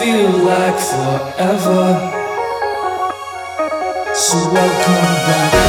feel like forever. So welcome back.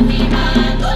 Ultimando